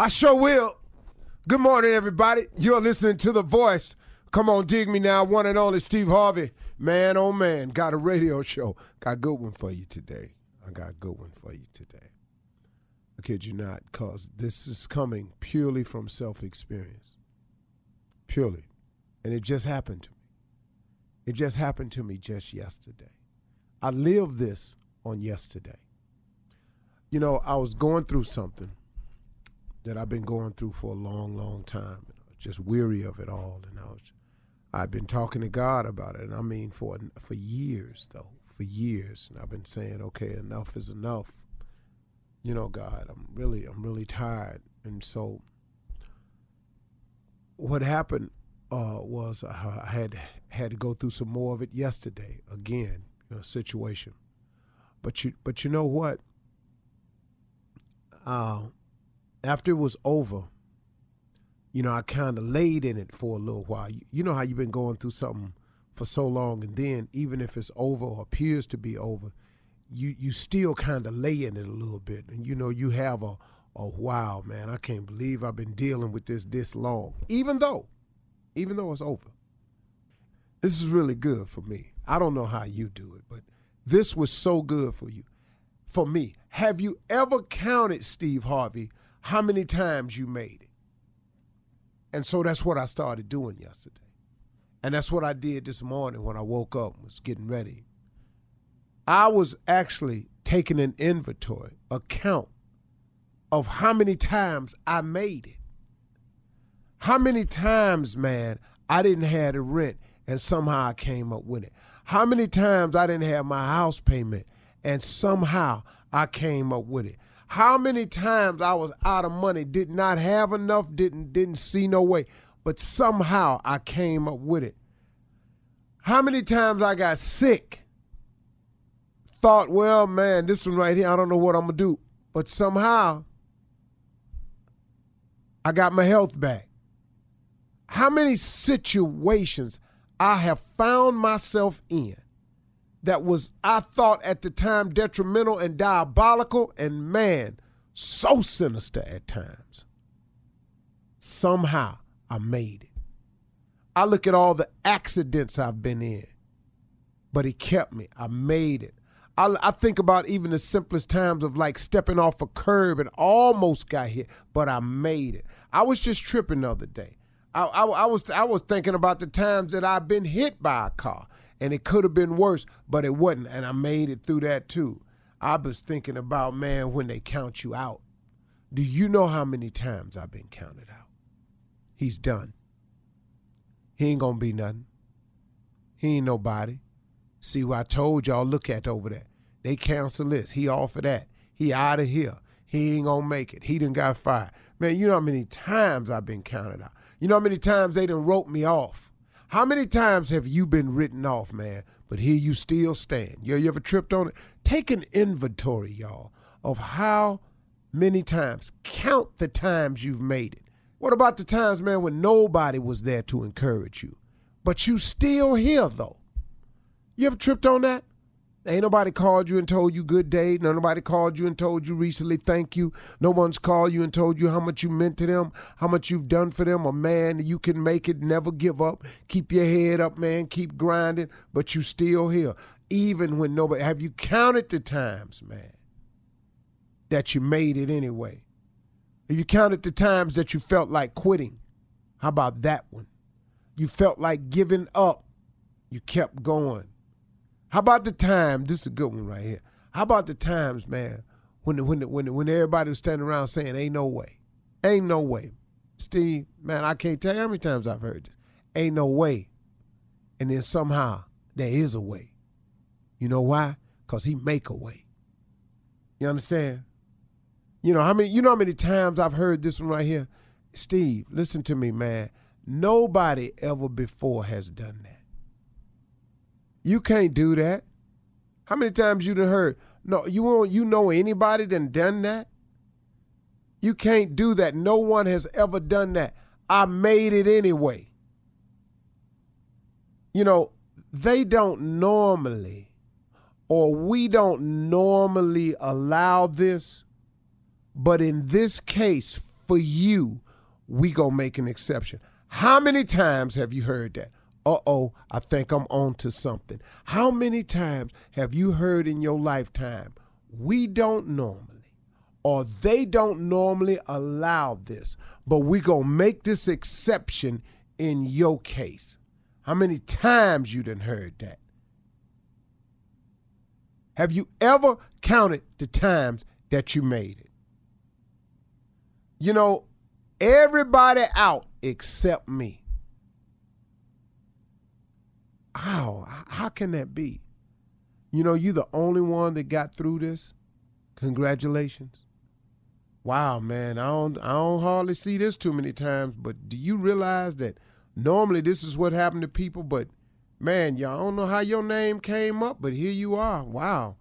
I sure will. Good morning, everybody. You're listening to The Voice. Come on, dig me now. One and only Steve Harvey. Man, oh man, got a radio show. Got a good one for you today. I got a good one for you today. I kid you not, because this is coming purely from self experience. Purely. And it just happened to me. It just happened to me just yesterday. I lived this on yesterday you know, I was going through something that I've been going through for a long, long time. Just weary of it all, and I was, I've been talking to God about it, and I mean for for years though, for years, and I've been saying, okay, enough is enough. You know, God, I'm really, I'm really tired, and so what happened uh, was I had had to go through some more of it yesterday again, you know, situation. But you, but you know what? uh, after it was over, you know, I kind of laid in it for a little while. You, you know how you've been going through something for so long, and then even if it's over or appears to be over, you you still kind of lay in it a little bit, and you know you have a a wow, man, I can't believe I've been dealing with this this long, even though, even though it's over. This is really good for me. I don't know how you do it, but this was so good for you for me. Have you ever counted, Steve Harvey, how many times you made it? And so that's what I started doing yesterday. And that's what I did this morning when I woke up and was getting ready. I was actually taking an inventory, a count of how many times I made it. How many times, man, I didn't have the rent and somehow I came up with it. How many times I didn't have my house payment and somehow I came up with it. How many times I was out of money, did not have enough, didn't didn't see no way, but somehow I came up with it. How many times I got sick, thought, well, man, this one right here, I don't know what I'm gonna do, but somehow I got my health back. How many situations I have found myself in that was, I thought at the time, detrimental and diabolical, and man, so sinister at times. Somehow I made it. I look at all the accidents I've been in, but He kept me. I made it. I, I, think about even the simplest times of like stepping off a curb and almost got hit, but I made it. I was just tripping the other day. I, I, I was I was thinking about the times that I've been hit by a car and it could have been worse, but it wasn't, and I made it through that too. I was thinking about man when they count you out. Do you know how many times I've been counted out? He's done. He ain't gonna be nothing. He ain't nobody. See what I told y'all, look at over there. They cancel this. He offered that. He out of here. He ain't gonna make it. He done got fired. Man, you know how many times I've been counted out. You know how many times they done wrote me off. How many times have you been written off, man? But here you still stand. You, you ever tripped on it? Take an inventory, y'all, of how many times. Count the times you've made it. What about the times, man, when nobody was there to encourage you? But you still here, though. You ever tripped on that? Ain't nobody called you and told you good day. No nobody called you and told you recently thank you. No one's called you and told you how much you meant to them, how much you've done for them. A man, you can make it. Never give up. Keep your head up, man. Keep grinding. But you still here, even when nobody. Have you counted the times, man, that you made it anyway? Have you counted the times that you felt like quitting? How about that one? You felt like giving up. You kept going. How about the time? This is a good one right here. How about the times, man, when when when when everybody was standing around saying, "Ain't no way, ain't no way." Steve, man, I can't tell you how many times I've heard this. Ain't no way, and then somehow there is a way. You know why? Cause he make a way. You understand? You know how many? You know how many times I've heard this one right here. Steve, listen to me, man. Nobody ever before has done that. You can't do that. How many times you done heard? No, you won't. You know anybody done done that? You can't do that. No one has ever done that. I made it anyway. You know, they don't normally, or we don't normally allow this, but in this case, for you, we gonna make an exception. How many times have you heard that? Uh oh, I think I'm on to something. How many times have you heard in your lifetime, we don't normally, or they don't normally allow this, but we going to make this exception in your case? How many times you done heard that? Have you ever counted the times that you made it? You know, everybody out except me. How? How can that be? You know, you're the only one that got through this. Congratulations. Wow, man, I don't I don't hardly see this too many times, but do you realize that normally this is what happened to people, but man, y'all don't know how your name came up, but here you are. Wow.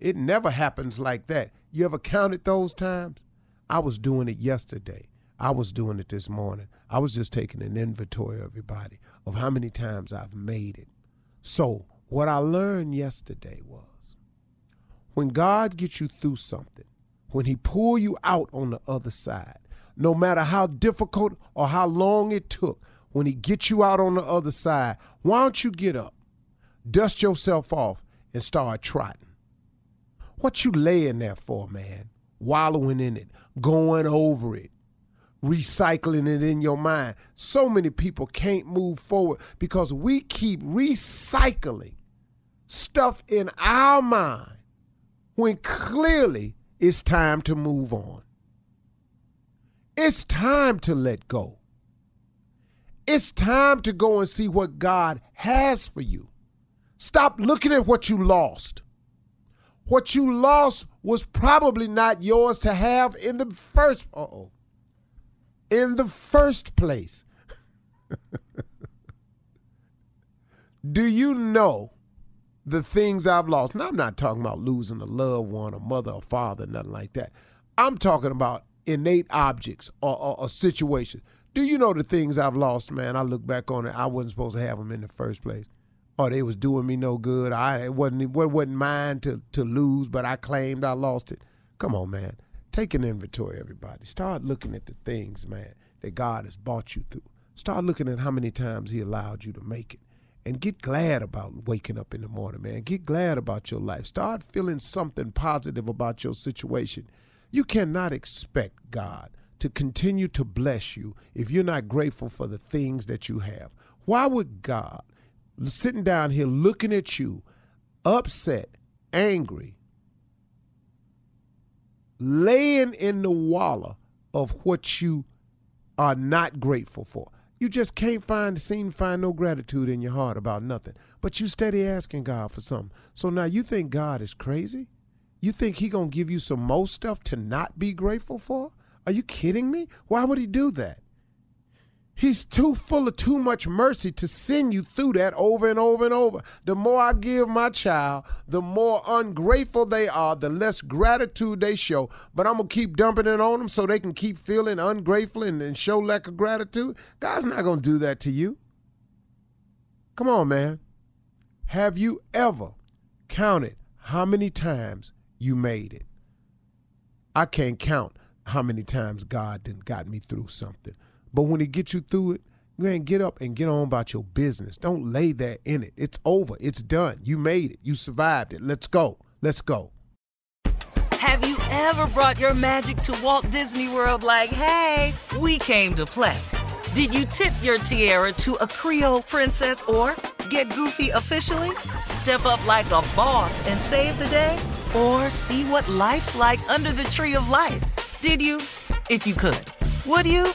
It never happens like that. You ever counted those times? I was doing it yesterday. I was doing it this morning. I was just taking an inventory of everybody of how many times I've made it. So, what I learned yesterday was when God gets you through something, when he pull you out on the other side, no matter how difficult or how long it took, when he gets you out on the other side, why don't you get up, dust yourself off, and start trotting? What you laying there for, man? Wallowing in it, going over it, recycling it in your mind. So many people can't move forward because we keep recycling stuff in our mind when clearly it's time to move on. It's time to let go. It's time to go and see what God has for you. Stop looking at what you lost. What you lost was probably not yours to have in the first. Uh oh in the first place. Do you know the things I've lost? Now, I'm not talking about losing a loved one, a mother, a father, nothing like that. I'm talking about innate objects or, or, or situations. Do you know the things I've lost, man? I look back on it, I wasn't supposed to have them in the first place. or they was doing me no good. I it wasn't it wasn't mine to to lose, but I claimed I lost it. Come on, man. Take an inventory, everybody. Start looking at the things, man, that God has brought you through. Start looking at how many times He allowed you to make it. And get glad about waking up in the morning, man. Get glad about your life. Start feeling something positive about your situation. You cannot expect God to continue to bless you if you're not grateful for the things that you have. Why would God, sitting down here looking at you, upset, angry, laying in the wallow of what you are not grateful for? You just can't find, seem find no gratitude in your heart about nothing. But you steady asking God for something. So now you think God is crazy? You think he gonna give you some more stuff to not be grateful for? Are you kidding me? Why would he do that? He's too full of too much mercy to send you through that over and over and over. The more I give my child, the more ungrateful they are, the less gratitude they show. But I'm going to keep dumping it on them so they can keep feeling ungrateful and, and show lack of gratitude. God's not going to do that to you. Come on, man. Have you ever counted how many times you made it? I can't count how many times God done got me through something. But when he gets you through it, ain't get up and get on about your business. Don't lay there in it. It's over. It's done. You made it. You survived it. Let's go. Let's go. Have you ever brought your magic to Walt Disney World like, hey, we came to play? Did you tip your tiara to a Creole princess or get goofy officially? Step up like a boss and save the day? Or see what life's like under the tree of life? Did you? If you could. Would you?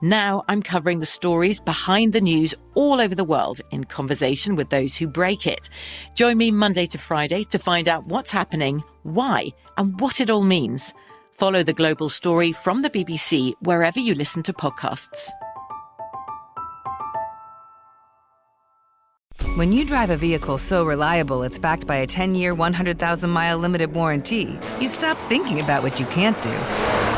Now I'm covering the stories behind the news all over the world in conversation with those who break it. Join me Monday to Friday to find out what's happening, why, and what it all means. Follow the global story from the BBC wherever you listen to podcasts. When you drive a vehicle so reliable it's backed by a 10 year, 100,000 mile limited warranty, you stop thinking about what you can't do